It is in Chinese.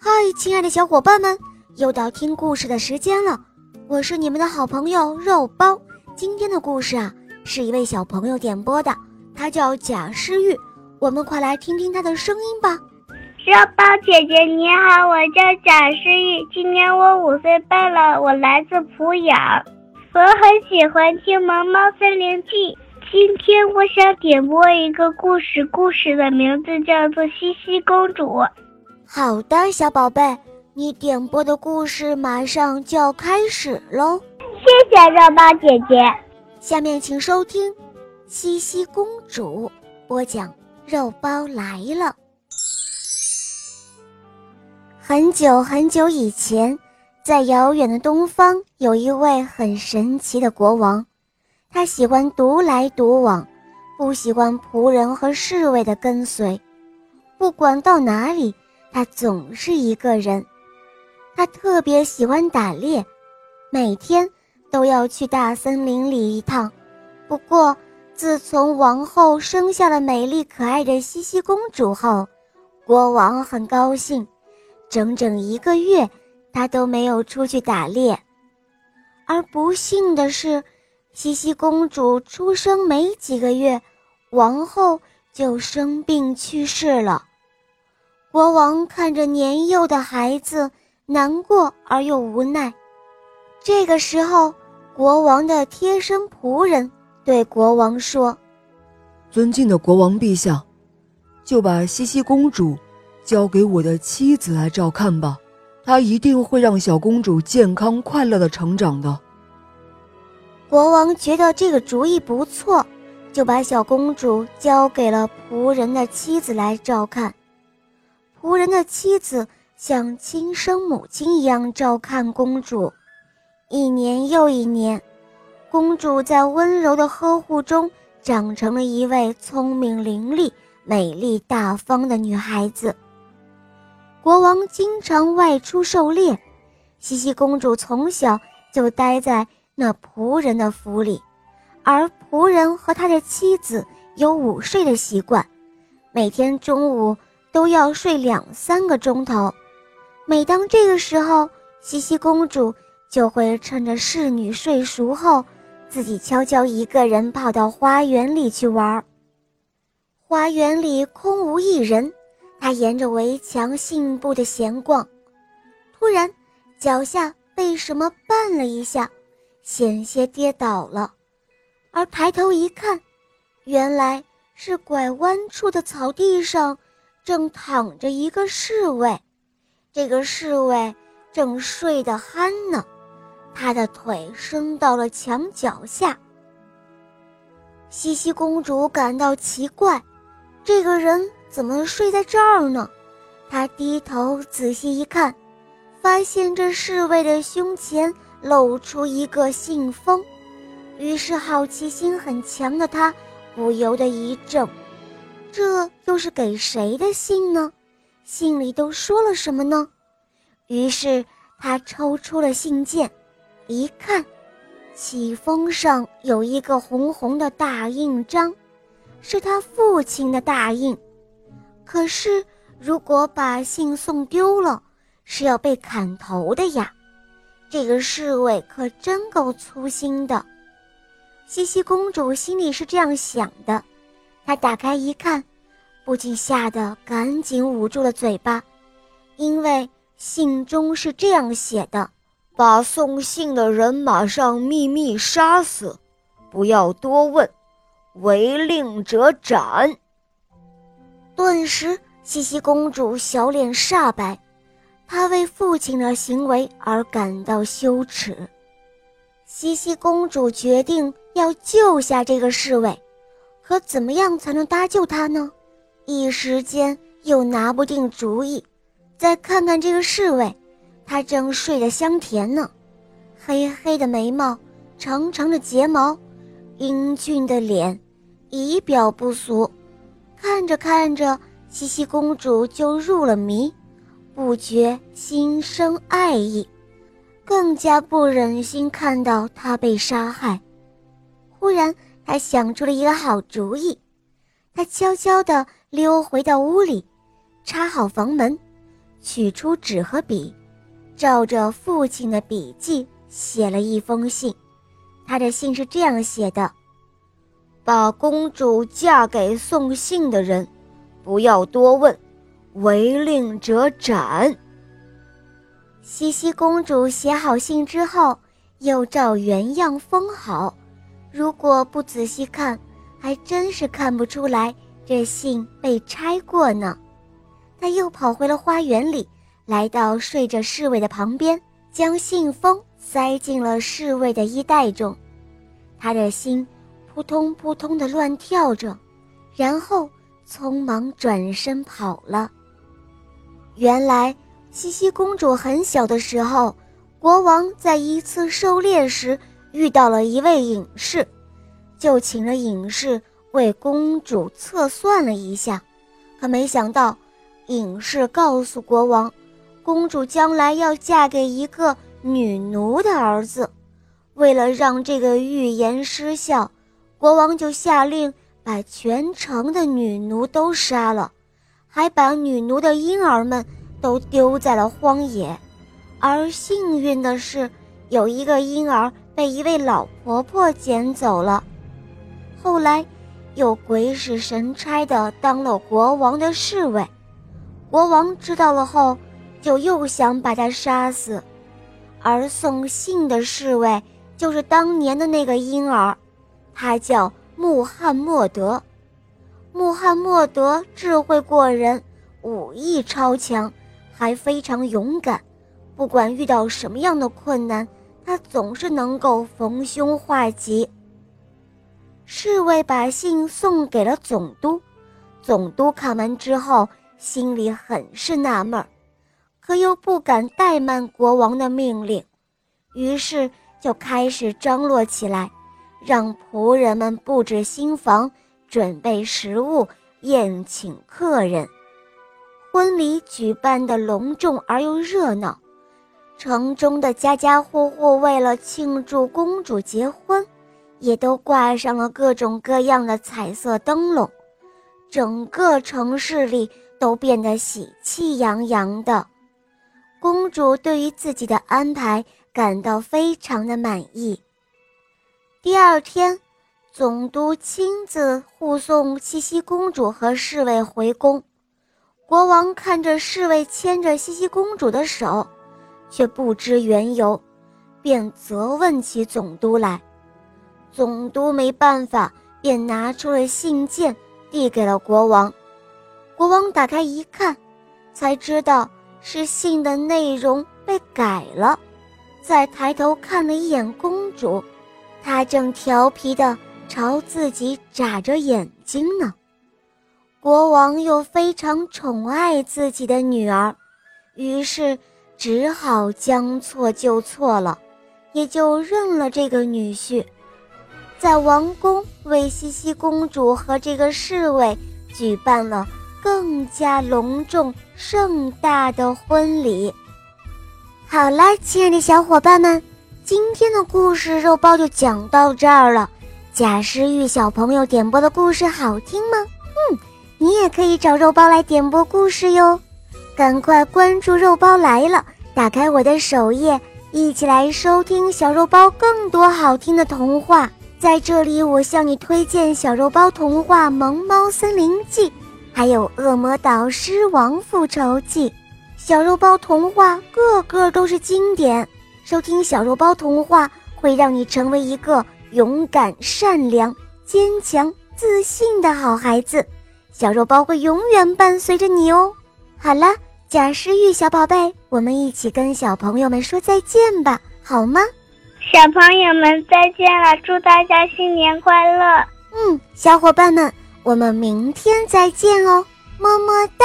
嗨，亲爱的小伙伴们，又到听故事的时间了。我是你们的好朋友肉包。今天的故事啊，是一位小朋友点播的，他叫贾诗玉。我们快来听听他的声音吧。肉包姐姐你好，我叫贾诗玉，今年我五岁半了，我来自濮阳。我很喜欢听《萌猫森林记》。今天我想点播一个故事，故事的名字叫做《西西公主》。好的，小宝贝，你点播的故事马上就要开始喽。谢谢肉包姐姐。下面请收听《西西公主》播讲。肉包来了。很久很久以前，在遥远的东方，有一位很神奇的国王。他喜欢独来独往，不喜欢仆人和侍卫的跟随。不管到哪里，他总是一个人。他特别喜欢打猎，每天都要去大森林里一趟。不过，自从王后生下了美丽可爱的西西公主后，国王很高兴。整整一个月，他都没有出去打猎。而不幸的是，西西公主出生没几个月，王后就生病去世了。国王看着年幼的孩子，难过而又无奈。这个时候，国王的贴身仆人。对国王说：“尊敬的国王陛下，就把西西公主交给我的妻子来照看吧，她一定会让小公主健康快乐的成长的。”国王觉得这个主意不错，就把小公主交给了仆人的妻子来照看。仆人的妻子像亲生母亲一样照看公主，一年又一年。公主在温柔的呵护中长成了一位聪明伶俐、美丽大方的女孩子。国王经常外出狩猎，西西公主从小就待在那仆人的府里，而仆人和他的妻子有午睡的习惯，每天中午都要睡两三个钟头。每当这个时候，西西公主就会趁着侍女睡熟后。自己悄悄一个人跑到花园里去玩。花园里空无一人，他沿着围墙信步的闲逛。突然，脚下被什么绊了一下，险些跌倒了。而抬头一看，原来是拐弯处的草地上正躺着一个侍卫。这个侍卫正睡得酣呢。他的腿伸到了墙角下。西西公主感到奇怪，这个人怎么睡在这儿呢？她低头仔细一看，发现这侍卫的胸前露出一个信封，于是好奇心很强的她不由得一怔：这又是给谁的信呢？信里都说了什么呢？于是他抽出了信件。一看，启封上有一个红红的大印章，是他父亲的大印。可是，如果把信送丢了，是要被砍头的呀！这个侍卫可真够粗心的。西西公主心里是这样想的，他打开一看，不禁吓得赶紧捂住了嘴巴，因为信中是这样写的。把送信的人马上秘密杀死，不要多问，违令者斩。顿时，西西公主小脸煞白，她为父亲的行为而感到羞耻。西西公主决定要救下这个侍卫，可怎么样才能搭救他呢？一时间又拿不定主意。再看看这个侍卫。他正睡得香甜呢，黑黑的眉毛，长长的睫毛，英俊的脸，仪表不俗。看着看着，西西公主就入了迷，不觉心生爱意，更加不忍心看到他被杀害。忽然，他想出了一个好主意，他悄悄地溜回到屋里，插好房门。取出纸和笔，照着父亲的笔记写了一封信。他的信是这样写的：“把公主嫁给送信的人，不要多问，违令者斩。”西西公主写好信之后，又照原样封好。如果不仔细看，还真是看不出来这信被拆过呢。他又跑回了花园里，来到睡着侍卫的旁边，将信封塞进了侍卫的衣袋中。他的心扑通扑通地乱跳着，然后匆忙转身跑了。原来，茜茜公主很小的时候，国王在一次狩猎时遇到了一位隐士，就请了隐士为公主测算了一下，可没想到。隐士告诉国王，公主将来要嫁给一个女奴的儿子。为了让这个预言失效，国王就下令把全城的女奴都杀了，还把女奴的婴儿们都丢在了荒野。而幸运的是，有一个婴儿被一位老婆婆捡走了。后来，又鬼使神差的当了国王的侍卫。国王知道了后，就又想把他杀死，而送信的侍卫就是当年的那个婴儿，他叫穆罕默德。穆罕默德智慧过人，武艺超强，还非常勇敢。不管遇到什么样的困难，他总是能够逢凶化吉。侍卫把信送给了总督，总督看完之后。心里很是纳闷，可又不敢怠慢国王的命令，于是就开始张罗起来，让仆人们布置新房，准备食物，宴请客人。婚礼举办的隆重而又热闹，城中的家家户户为了庆祝公主结婚，也都挂上了各种各样的彩色灯笼，整个城市里。都变得喜气洋洋的，公主对于自己的安排感到非常的满意。第二天，总督亲自护送茜茜公主和侍卫回宫。国王看着侍卫牵着茜茜公主的手，却不知缘由，便责问起总督来。总督没办法，便拿出了信件，递给了国王。国王打开一看，才知道是信的内容被改了。再抬头看了一眼公主，她正调皮地朝自己眨着眼睛呢。国王又非常宠爱自己的女儿，于是只好将错就错了，也就认了这个女婿，在王宫为茜茜公主和这个侍卫举办了。更加隆重盛大的婚礼。好啦，亲爱的小伙伴们，今天的故事肉包就讲到这儿了。贾诗玉小朋友点播的故事好听吗？嗯，你也可以找肉包来点播故事哟。赶快关注肉包来了，打开我的首页，一起来收听小肉包更多好听的童话。在这里，我向你推荐小肉包童话《萌猫森林记》。还有《恶魔岛狮王复仇记》，小肉包童话个个都是经典。收听小肉包童话会让你成为一个勇敢、善良、坚强、自信的好孩子。小肉包会永远伴随着你哦。好了，贾诗玉小宝贝，我们一起跟小朋友们说再见吧，好吗？小朋友们再见了，祝大家新年快乐。嗯，小伙伴们。我们明天再见哦，么么哒。